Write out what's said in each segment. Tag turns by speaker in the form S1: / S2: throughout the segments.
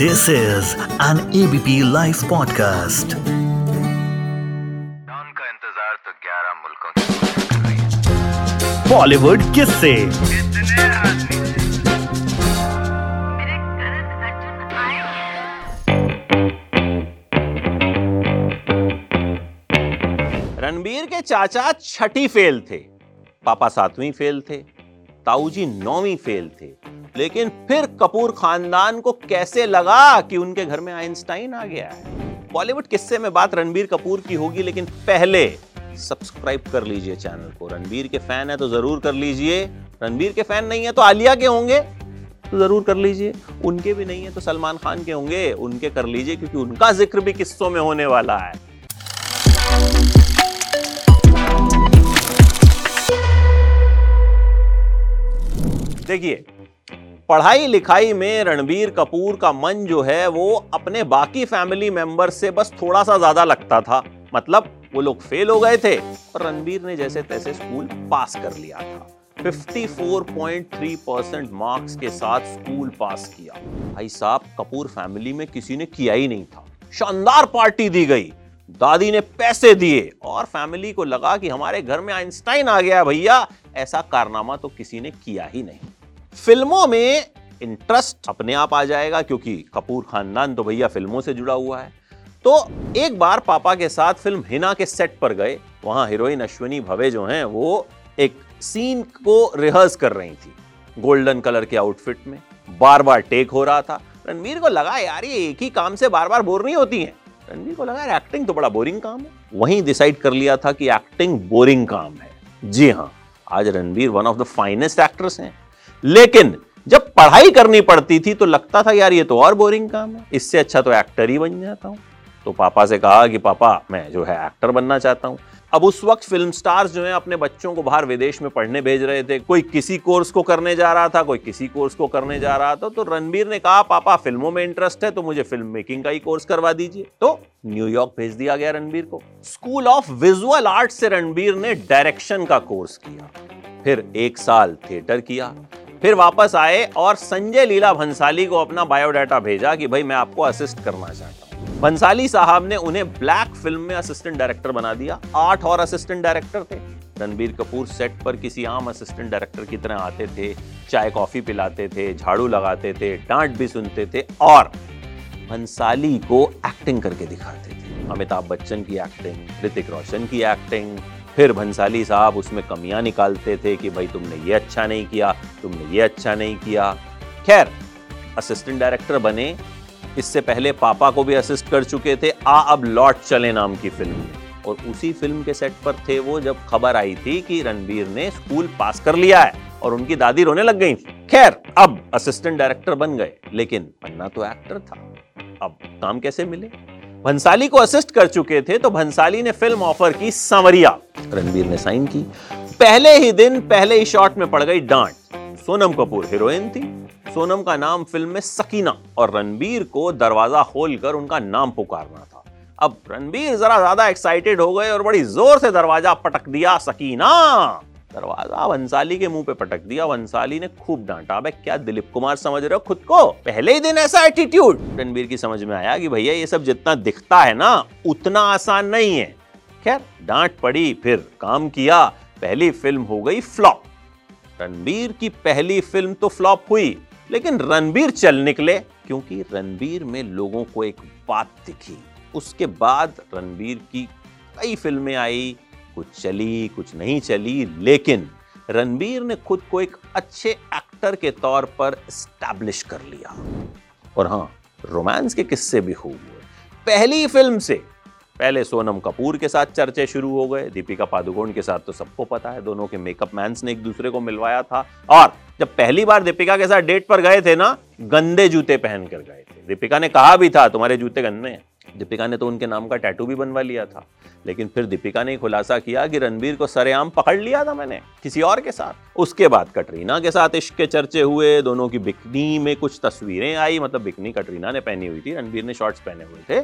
S1: This is an ABP Life podcast.
S2: का इंतज़ार तो 11 मुल्कों
S1: बॉलीवुड
S2: किस से
S3: रणबीर के चाचा छठी फेल थे, पापा सातवीं फेल थे ताऊ जी नौवीं फेल थे। लेकिन फिर कपूर खानदान को कैसे लगा कि उनके घर में आइंस्टाइन आ गया है? बॉलीवुड किस्से में बात रणबीर कपूर की होगी, लेकिन पहले सब्सक्राइब कर लीजिए चैनल को। रणबीर के फ़ैन है तो ज़रूर कर लीजिए। रणबीर के फ़ैन नहीं है तो आलिया के होंगे तो ज़रूर कर लीजिए। उनके भी नहीं है तो सलमान खान के होंगे, उनके कर लीजिए, क्योंकि उनका ज़िक्र भी किस्सों में होने वाला है। देखिए, पढ़ाई लिखाई में रणबीर कपूर का मन जो है, वो अपने बाकी फैमिली मेंबर से बस थोड़ा सा ज़्यादा लगता था। मतलब वो लोग फेल हो गए थे और रणबीर ने जैसे तैसे स्कूल पास कर लिया था। 54.3 परसेंट मार्क्स के साथ स्कूल पास किया। भाई साहब, कपूर फैमिली में किसी ने किया ही नहीं था। शानदार पार्टी दी गई। दादी ने पैसे दिए और फैमिली को लगा कि हमारे घर में आइंस्टाइन आ गया भैया। ऐसा कारनामा तो किसी ने किया ही नहीं। फ़िल्मों में इंटरेस्ट अपने आप आ जाएगा, क्योंकि कपूर खानदान तो भैया फ़िल्मों से जुड़ा हुआ है। तो एक बार पापा के साथ फ़िल्म हिना के सेट पर गए, वहाँ हीरोइन अश्विनी भवे जो हैं, वो एक सीन को रिहर्स कर रही थी गोल्डन कलर के आउटफिट में। बार बार टेक हो रहा था। रणवीर को लगा, यार, ये एक ही काम से बार बार बोर नहीं होती है? रणवीर को लगा, यार एक्टिंग तो बड़ा बोरिंग काम है। वहीं डिसाइड कर लिया था कि एक्टिंग बोरिंग काम है। जी हाँ आज Ranveer one of the finest actors हैं। लेकिन जब पढ़ाई करनी पड़ती थी तो लगता था, यार, ये तो और बोरिंग काम है। इससे अच्छा तो एक्टर ही बन जाता हूँ। तो पापा से कहा कि, पापा, मैं जो है एक्टर बनना चाहता हूँ। अब उस वक्त फ़िल्म स्टार्स जो है अपने बच्चों को बाहर विदेश में पढ़ने भेज रहे थे। कोई किसी कोर्स को करने जा रहा था, कोई किसी कोर्स को करने जा रहा था तो रणबीर ने कहा, पापा फ़िल्मों में इंटरेस्ट है तो मुझे फ़िल्म मेकिंग का ही कोर्स करवा दीजिए। तो न्यूयॉर्क भेज दिया गया रणबीर को। स्कूल ऑफ़ विजुअल आर्ट से रणबीर ने डायरेक्शन का कोर्स किया। फिर एक साल थिएटर किया। फिर वापस आए और संजय लीला भंसाली को अपना बायोडाटा भेजा कि भाई मैं आपको असिस्ट करना चाहता हूँ। भंसाली साहब ने उन्हें ब्लैक फ़िल्म में असिस्टेंट डायरेक्टर बना दिया। आठ और असिस्टेंट डायरेक्टर थे। रणबीर कपूर सेट पर किसी आम असिस्टेंट डायरेक्टर की तरह आते थे, चाय कॉफ़ी पिलाते थे, झाड़ू लगाते थे, डांट भी सुनते थे और भंसाली को एक्टिंग करके दिखाते थे। अमिताभ बच्चन की एक्टिंग ऋतिक रोशन की एक्टिंग फिर भंसाली साहब उसमें कमियाँ निकालते थे कि भाई तुमने ये अच्छा नहीं किया, तुमने ये अच्छा नहीं किया। खैर असिस्टेंट डायरेक्टर बने, इससे पहले पापा को भी असिस्ट कर चुके थे। आ, अब लौट चले नाम की फ़िल्म में। और उसी फ़िल्म के सेट पर थे वो, जब खबर आई थी कि रणबीर ने स्कूल पास कर लिया है और उनकी दादी रोने लग गई। खैर, अब असिस्टेंट डायरेक्टर बन गए। लेकिन बनना तो एक्टर था। अब काम कैसे मिले? भंसाली को असिस्ट कर चुके थे तो भंसाली ने फ़िल्म ऑफ़र की सांवरिया। रणबीर ने साइन की। पहले ही दिन, पहले ही शॉट में पड़ गई डांट। सोनम कपूर हीरोइन थी। सोनम का नाम फ़िल्म में सकीना और रणबीर को दरवाज़ा खोलकर उनका नाम पुकारना था। अब रणबीर जरा ज़्यादा एक्साइटेड हो गए और बड़ी ज़ोर से दरवाज़ा पटक दिया सकीना। दरवाज़ा वंसाली के मुँह पे पटक दिया। वंसाली ने खूब डांटा। अबे क्या दिलीप कुमार समझ रहे हो खुद को? पहले ही दिन ऐसा एटीट्यूड रणबीर की समझ में आया कि भैया, ये सब जितना दिखता है ना, उतना आसान नहीं है। खैर, डांट पड़ी, फिर काम किया। पहली फ़िल्म हो गई फ्लॉप। रणबीर की पहली फ़िल्म तो फ्लॉप हुई, लेकिन रणबीर चल निकले, क्योंकि रणबीर में लोगों को एक बात दिखी। उसके बाद रणबीर की कई फ़िल्में आई कुछ चली, कुछ नहीं चली, लेकिन रणबीर ने खुद को एक अच्छे एक्टर के तौर पर स्टैब्लिश कर लिया। और हाँ रोमांस के किस्से भी खूब हुए। पहली फ़िल्म से पहले सोनम कपूर के साथ चर्चे शुरू हो गए। दीपिका पादुकोण के साथ तो सबको पता है, दोनों के मेकअप मैंस ने एक दूसरे को मिलवाया था। और जब पहली बार दीपिका के साथ डेट पर गए थे ना, गंदे जूते पहन कर गए थे। दीपिका ने कहा भी था, तुम्हारे जूते गंदे हैं। दीपिका ने तो उनके नाम का टैटू भी बनवा लिया था। लेकिन फिर दीपिका ने खुलासा किया कि रणबीर को सरेआम पकड़ लिया था मैंने, किसी और के साथ। उसके बाद कटरीना के साथ इश्क के चर्चे हुए, दोनों की बिकनी में कुछ तस्वीरें आई मतलब बिकनी कटरीना ने पहनी हुई थी, रणबीर ने शॉर्ट्स पहने हुए थे।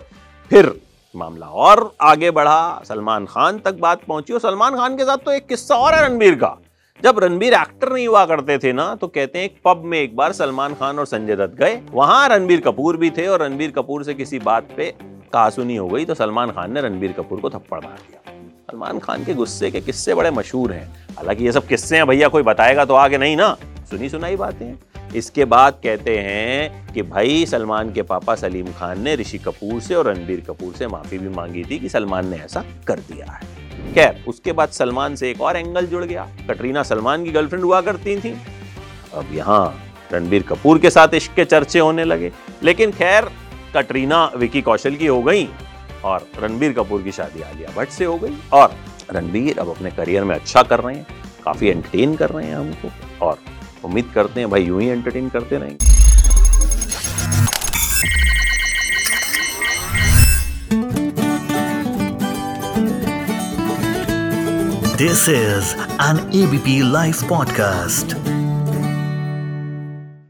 S3: फिर मामला और आगे बढ़ा, सलमान खान तक बात पहुँची, और सलमान खान के साथ तो एक किस्सा और है रणबीर का। जब रणबीर एक्टर नहीं हुआ करते थे ना तो कहते हैं एक पब में एक बार सलमान खान और संजय दत्त गए। वहाँ रणबीर कपूर भी थे, और रणबीर कपूर से किसी बात पे कहासुनी हो गई तो सलमान खान ने रणबीर कपूर को थप्पड़ मार दिया। सलमान खान के गुस्से के किस्से बड़े मशहूर हैं। हालाँकि ये सब किस्से हैं, भैया कोई बताएगा तो आगे नहीं ना? सुनी सुनाई बातें। इसके बाद कहते हैं कि भाई, सलमान के पापा सलीम खान ने ऋषि कपूर से और रणबीर कपूर से माफ़ी भी मांगी थी कि सलमान ने ऐसा कर दिया है। खैर, उसके बाद सलमान से एक और एंगल जुड़ गया। कटरीना सलमान की गर्लफ्रेंड हुआ करती थी। अब यहाँ रणबीर कपूर के साथ इश्क के चर्चे होने लगे। लेकिन खैर कटरीना, विकी कौशल की हो गई और रणबीर कपूर की शादी आलिया भट्ट से हो गई और रणबीर अब अपने करियर में अच्छा कर रहे हैं, काफ़ी एंटरटेन कर रहे हैं हमको और उम्मीद करते हैं भाई यूँ ही एंटरटेन करते रहेंगे
S1: this is an ABP live podcast.